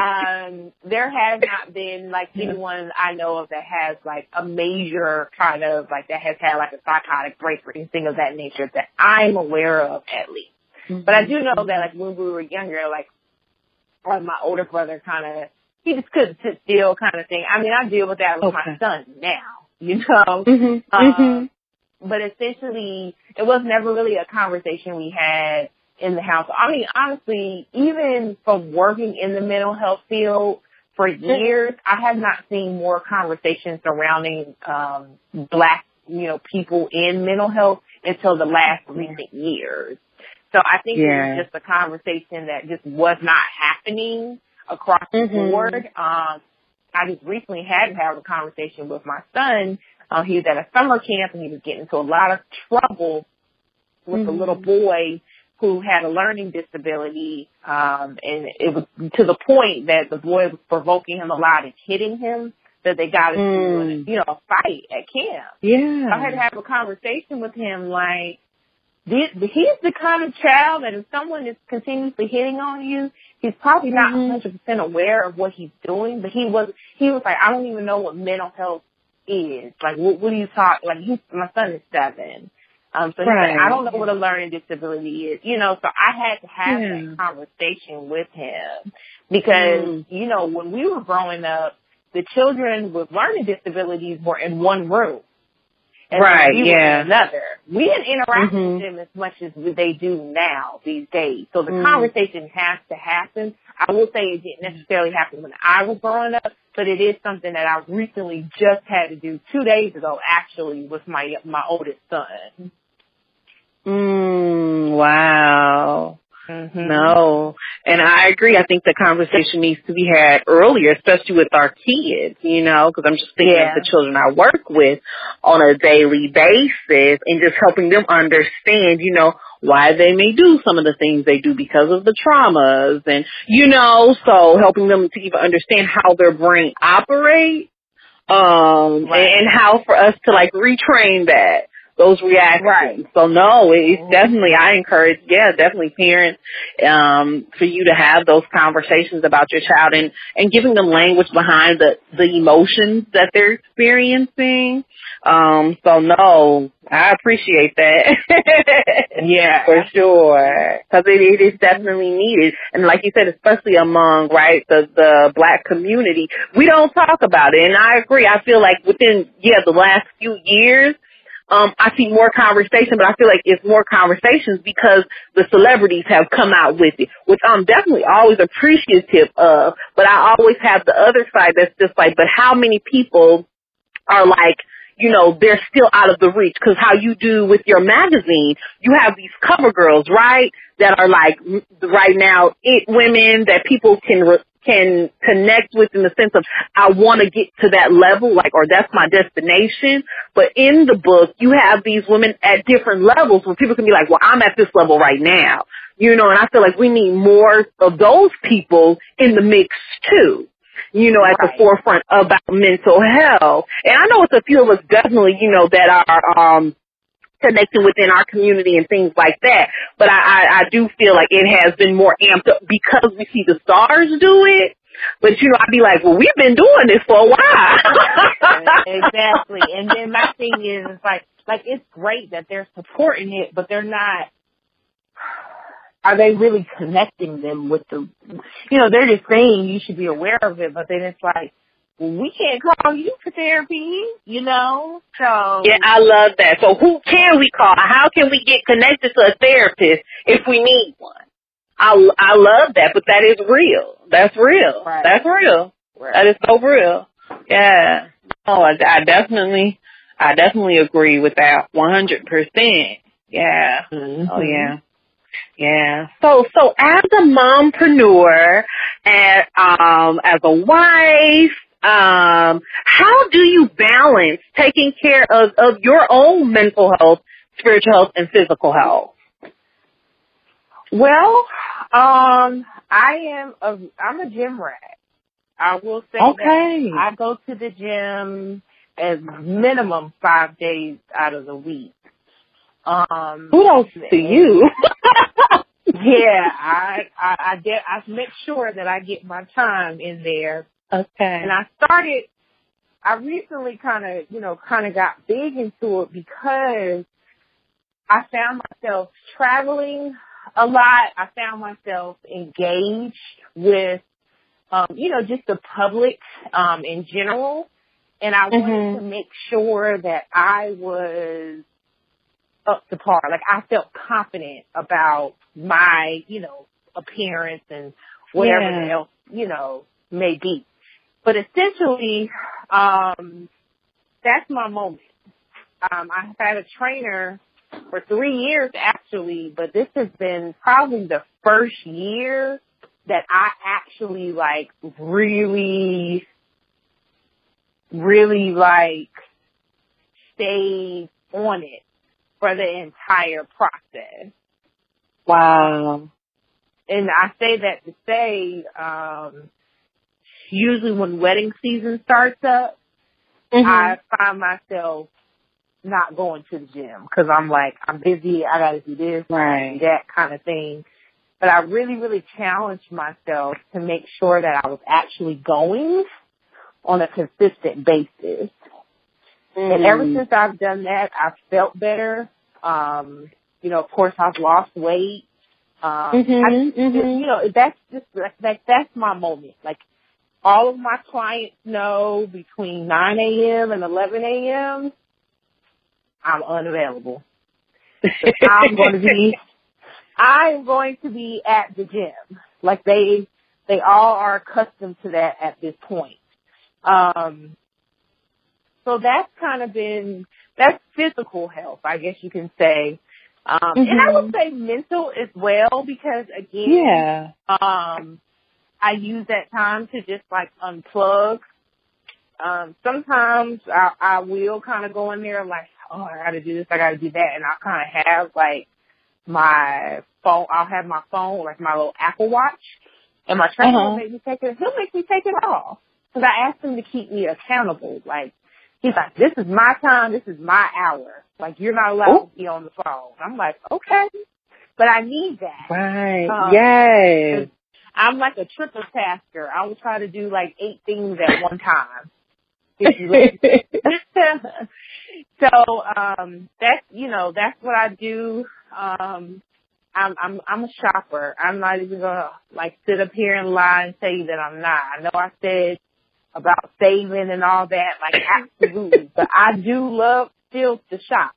um, there has not been like anyone I know of that has like a major kind of like that has had like a psychotic break or anything of that nature that I'm aware of at least. Mm-hmm. But I do know that like when we were younger, like, like my older brother kind of he just couldn't sit still kind of thing. I mean, I deal with that with okay. my son now you know. Mm-hmm. Um, mm-hmm. But essentially, it was never really a conversation we had in the house. I mean, honestly, even from working in the mental health field for years, I have not seen more conversations surrounding um, black, you know, people in mental health until the last recent years. So I think yeah. it was just a conversation that just was not happening across mm-hmm. the board. Um, I just recently had to have a conversation with my son. Uh, he was at a summer camp and he was getting into a lot of trouble with mm-hmm. a little boy who had a learning disability, um, and it was to the point that the boy was provoking him a lot and hitting him that they got into, mm. you know, a fight at camp. Yeah. I had to have a conversation with him like, he's the kind of child that if someone is continuously hitting on you, he's probably not mm-hmm. 100% aware of what he's doing, but he was, he was like, I don't even know what mental health is. Like, what, what do you talk, like, he's, my son is seven. Um, so right. like, I don't know what a learning disability is, you know, so I had to have yeah. that conversation with him because, mm. you know, when we were growing up, the children with learning disabilities were in one room and right, we yeah. another. We didn't interact mm-hmm. with them as much as they do now these days. So the mm conversation has to happen. I will say it didn't necessarily happen when I was growing up, but it is something that I recently just had to do two days ago, actually, with my my oldest son. Mm, wow. Mm-hmm. No. And I agree. I think the conversation needs to be had earlier, especially with our kids, you know, because I'm just thinking yeah. of the children I work with on a daily basis and just helping them understand, you know, why they may do some of the things they do because of the traumas and, you know, so helping them to even understand how their brain operates um right. and how for us to like retrain that those reactions. Right. So no, it's mm-hmm. definitely, I encourage, yeah, definitely parents, um, for you to have those conversations about your child and, and giving them language behind the, the emotions that they're experiencing. Um, so no, I appreciate that. yeah. For sure. Cause it, it is definitely needed. And like you said, especially among, right, the, the black community, we don't talk about it. And I agree. I feel like within, yeah, the last few years, um, I see more conversation, but I feel like it's more conversations because the celebrities have come out with it, which I'm definitely always appreciative of. But I always have the other side that's just like, but how many people are like, you know, they're still out of the reach because how you do with your magazine, you have these cover girls, right? That are like right now it women that people can re- can connect with in the sense of I want to get to that level, like, or that's my destination. But in the book, you have these women at different levels where people can be like, well, I'm at this level right now, you know, and I feel like we need more of those people in the mix too you know, at right. the forefront about mental health. And I know it's a few of us definitely, you know, that are um connecting within our community and things like that. But I, I, I do feel like it has been more amped up because we see the stars do it. But you know, I'd be like, well, we've been doing this for a while. exactly. And then my thing is, it's like, like it's great that they're supporting it, but they're not. Are they really connecting them with the? You know, they're just saying you should be aware of it, but then it's like, we can't call you for therapy, you know? So Yeah, I love that. So who can we call? How can we get connected to a therapist if we need one? I I love that, but that is real. That's real. Right. That's real. Right. That is so real. Yeah. Oh, I, I definitely, I definitely agree with that. One hundred percent. Yeah. Mm-hmm. Oh yeah. Yeah. So so as a mompreneur and um as a wife, um, how do you balance taking care of, of your own mental health, spiritual health, and physical health? Well, um, I am a I'm a gym rat. I will say okay. that I go to the gym as minimum five days out of the week. Um, Kudos to you. yeah, I I I get I make sure that I get my time in there Okay. And I started, I recently kind of, you know, kind of got big into it because I found myself traveling a lot. I found myself engaged with, um, you know, just the public, um, in general. And I mm-hmm. wanted to make sure that I was up to par. Like I felt confident about my, you know, appearance and whatever yeah. else, you know, may be. But essentially, um, that's my moment. Um, I've had a trainer for three years actually, but this has been probably the first year that I actually like really, really like stayed on it for the entire process. Wow. And I say that to say, um, usually when wedding season starts up, mm-hmm. I find myself not going to the gym because I'm like, I'm busy. I got to do this, right. that kind of thing. But I really, really challenged myself to make sure that I was actually going on a consistent basis. Mm. And ever mm. since I've done that, I've felt better. Um, you know, of course, I've lost weight. Um, mm-hmm, I mm-hmm. you know, that's just like, like that's my moment. Like all of my clients know between 9 a.m. and 11 a.m. I'm unavailable. I'm going to be, I'm going to be at the gym. Like they, they all are accustomed to that at this point. Um, so that's kind of been, that's physical health, I guess you can say. Um, mm-hmm. and I would say mental as well because again, yeah. um, I use that time to just like unplug. Um, sometimes I, I will kind of go in there like, oh, I got to do this, I got to do that, and I kind of have like my phone. I'll have my phone, like my little Apple Watch, and my trainer uh-huh. will make me take it. He'll make me take it off because I asked him to keep me accountable. Like he's like, this is my time, this is my hour. Like you're not allowed Ooh. to be on the phone. I'm like, okay, but I need that. Right. Um, yes. I'm like a triple tasker. I will try to do like eight things at one time. so um that's you know that's what I do. Um I'm I'm I'm a shopper. I'm not even gonna like sit up here and lie and say that I'm not. I know I said about saving and all that, like absolutely. but I do love still to shop.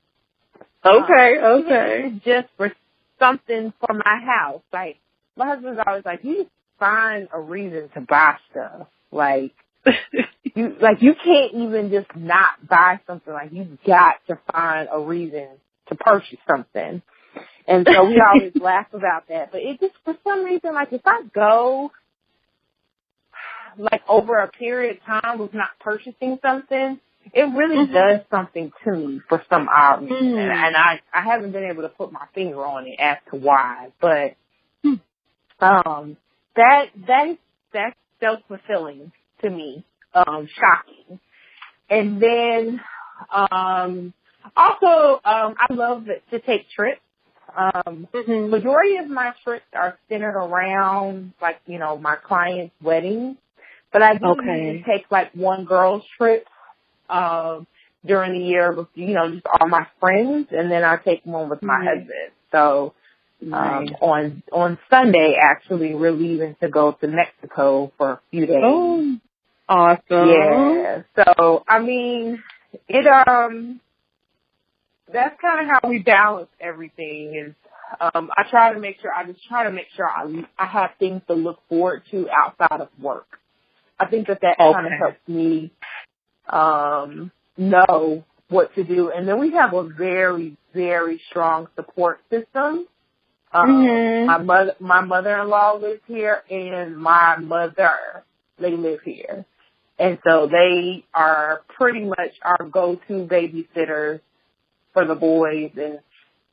Okay, um, okay. Just for something for my house. Like my husband's always like, you find a reason to buy stuff. Like you like you can't even just not buy something. Like you've got to find a reason to purchase something. And so we always laugh about that. But it just for some reason, like if I go like over a period of time with not purchasing something, it really mm-hmm. does something to me for some odd reason. Mm-hmm. And I I haven't been able to put my finger on it as to why. But. Um that that is that's self fulfilling to me. Um shocking. And then um also um I love to take trips. Um mm-hmm. majority of my trips are centered around like, you know, my clients' weddings. But I do okay. take like one girl's trip um during the year with you know just all my friends, and then I take one with my mm-hmm. husband. So um on on Sunday, actually, we're leaving to go to Mexico for a few days. Oh, awesome! Yeah. So I mean, it um that's kind of how we balance everything is um I try to make sure I just try to make sure I I have things to look forward to outside of work. I think that that okay. kind of helps me um, know what to do. And then we have a very, very strong support system. Um, mm-hmm. My mother, my mother-in-law lives here, and my mother, they live here, and so they are pretty much our go-to babysitters for the boys, and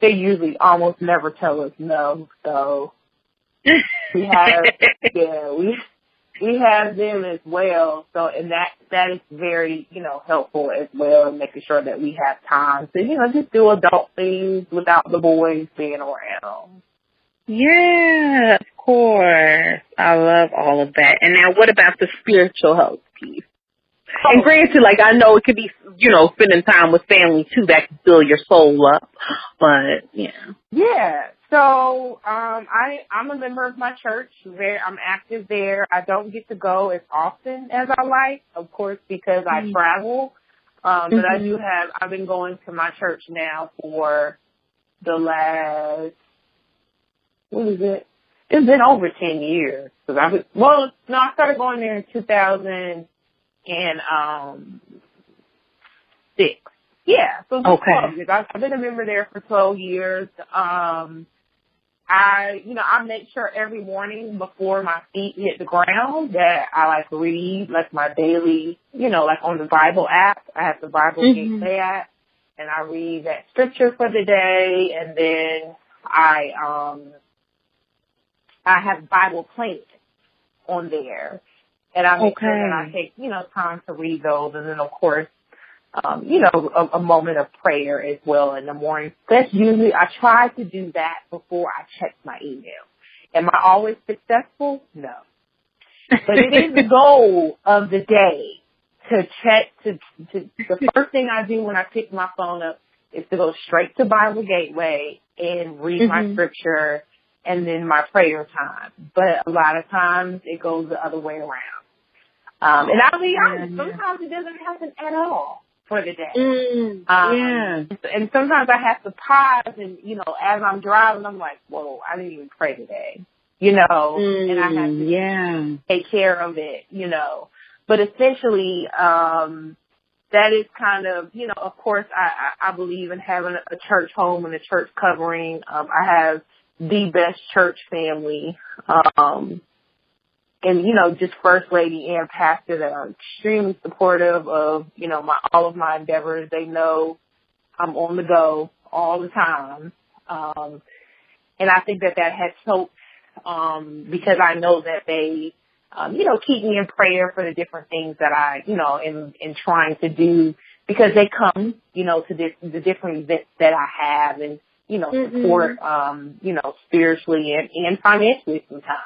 they usually almost never tell us no. So we have, yeah, we we have them as well. So, and that, that is very, you know, helpful as well making sure that we have time to, you know, just do adult things without the boys being around. Yeah, of course. I love all of that. And now what about the spiritual health piece? Oh. And granted, like I know it could be, you know, spending time with family too. That can fill your soul up. But yeah. Yeah. So um, I I'm a member of my church. Very I'm active there. I don't get to go as often as I like, of course, because I mm-hmm. travel. Um, but mm-hmm. I do have. I've been going to my church now for the last. What is it? It's been over ten years because I was well. No, I started going there in two thousand and um six. Yeah, so okay. I've been a member there for twelve years. Um, I, you know, I make sure every morning before my feet hit the ground that I like read like my daily, you know, like on the Bible app. I have the Bible mm-hmm. Gateway app and I read that scripture for the day and then I, um, I have Bible plate on there and I make okay. sure that I take, you know, time to read those and then of course um, you know, a, a moment of prayer as well in the morning. That's usually, I try to do that before I check my email. Am I always successful? No. But it is the goal of the day to check, to, to, the first thing I do when I pick my phone up is to go straight to Bible Gateway and read mm-hmm. my scripture and then my prayer time. But a lot of times it goes the other way around. Um, and I'll be honest, sometimes it doesn't happen at all for the day. Mm, um, yeah. And sometimes I have to pause and, you know, as I'm driving, I'm like, whoa, I didn't even pray today, you know, mm, and I have to yeah. take care of it, you know. But essentially, um, that is kind of, you know, of course, I, I, I believe in having a church home and a church covering. Um, I have the best church family. Um, and you know, just first lady and pastor that are extremely supportive of you know my all of my endeavors. They know I'm on the go all the time, um, and I think that that has helped um, because I know that they um, you know keep me in prayer for the different things that I you know in in trying to do because they come you know to this, the different events that I have and you know mm-hmm. support um, you know spiritually and, and financially sometimes.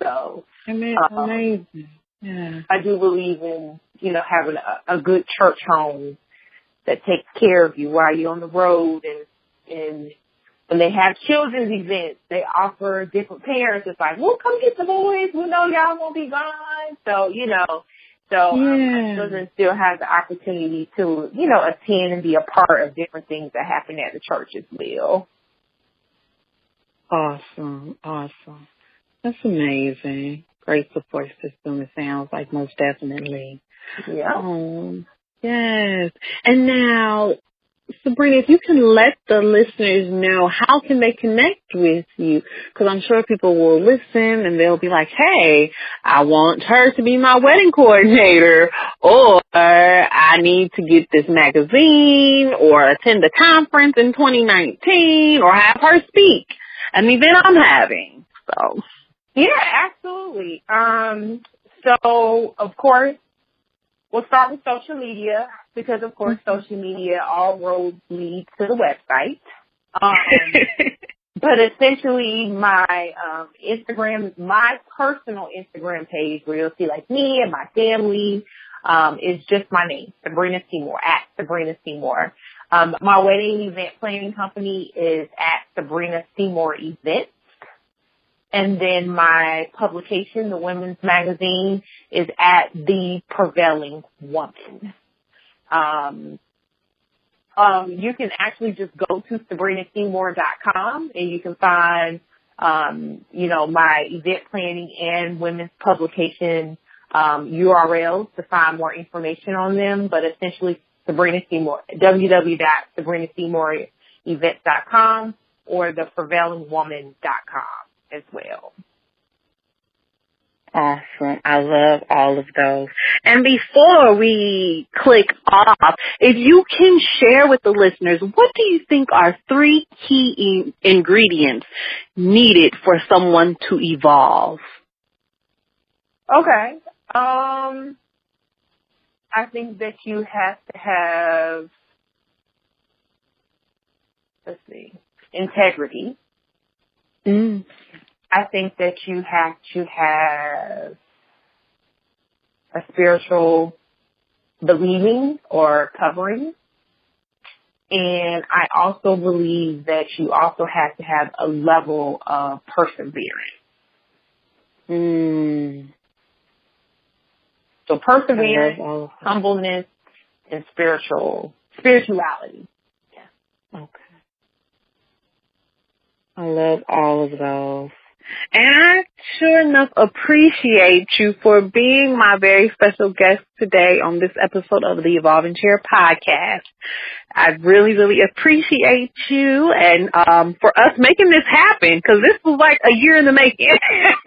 So amazing. Yeah. I do believe in, you know, having a, a good church home that takes care of you while you're on the road and, and when they have children's events, they offer different parents. It's like, well, come get the boys. We know y'all won't be gone. So, you know, So um, my children still have the opportunity to, you know, attend and be a part of different things that happen at the church as well. Awesome, awesome. That's amazing. Great support system. It sounds like most definitely. Yeah. Um, yes. And now, Sabrina, if you can let the listeners know how can they connect with you, because I'm sure people will listen and they'll be like, "Hey, I want her to be my wedding coordinator," or "I need to get this magazine," or attend a conference in 2019, or have her speak an event I'm having. So, yeah, absolutely. um, so of course, we'll start with social media because of course mm-hmm. social media all roads lead to the website. Um, but essentially my um, Instagram, my personal Instagram page where you'll see like me and my family um, is just my name, Sabrina Seymore, at Sabrina Seymore. Um, my wedding event planning company is at Sabrina Seymore Events. And then my publication, the women's magazine, is at The Prevailing Woman. Um, um, you can actually just go to sabrinaseymore.com and you can find, um, you know, my event planning and women's publication um, URLs to find more information on them. But essentially, Sabrina Seymore, www.sabrinaseymoreevents.com or theprevailingwoman.com as well. Awesome. I love all of those. And before we click off, if you can share with the listeners, what do you think are three key in- ingredients needed for someone to evolve? Okay. Um, I think that you have to have, let's see, integrity. Mm. I think that you have to have a spiritual believing or covering. And I also believe that you also have to have a level of perseverance. Mm. So perseverance, humbleness, and spiritual spirituality. Yeah. Okay. I love all of those. And I sure enough appreciate you for being my very special guest today on this episode of the Evolving Chair podcast. I really, really appreciate you and um, for us making this happen because this was like a year in the making.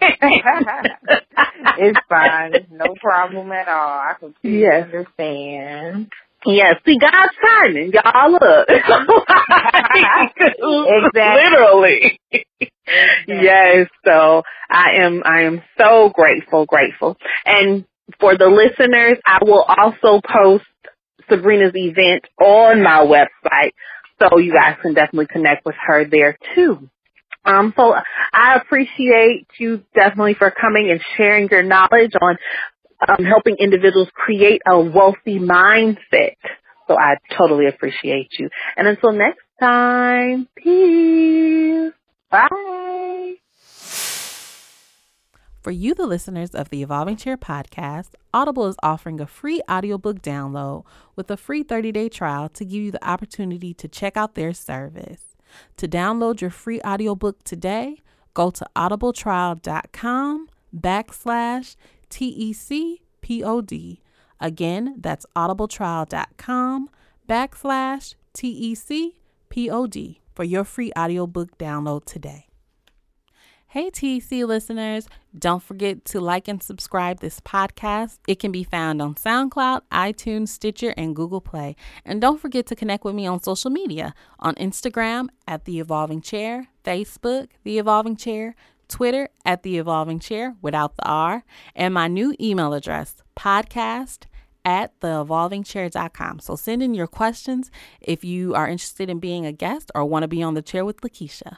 it's fine. No problem at all. I completely yes. understand. Yes, see God's timing, y'all. Look, exactly. literally. yes. So I am, I am so grateful, grateful. And for the listeners, I will also post Sabrina's event on my website, so you guys can definitely connect with her there too. Um, so I appreciate you definitely for coming and sharing your knowledge on um, helping individuals create a wealthy mindset. So I totally appreciate you. And until next time, peace. Bye. For you, the listeners of the Evolving Chair podcast, Audible is offering a free audiobook download with a free 30 day trial to give you the opportunity to check out their service. To download your free audiobook today, go to audibletrial.com backslash TECPOD. Again, that's audibletrial.com backslash TECPOD for your free audiobook download today. Hey, TEC listeners, don't forget to like and subscribe this podcast. It can be found on SoundCloud, iTunes, Stitcher, and Google Play. And don't forget to connect with me on social media on Instagram at The Evolving Chair, Facebook, The Evolving Chair, Twitter at The Evolving Chair without the R, and my new email address, podcast at theevolvingchair.com. So send in your questions if you are interested in being a guest or want to be on the chair with Lakiesha.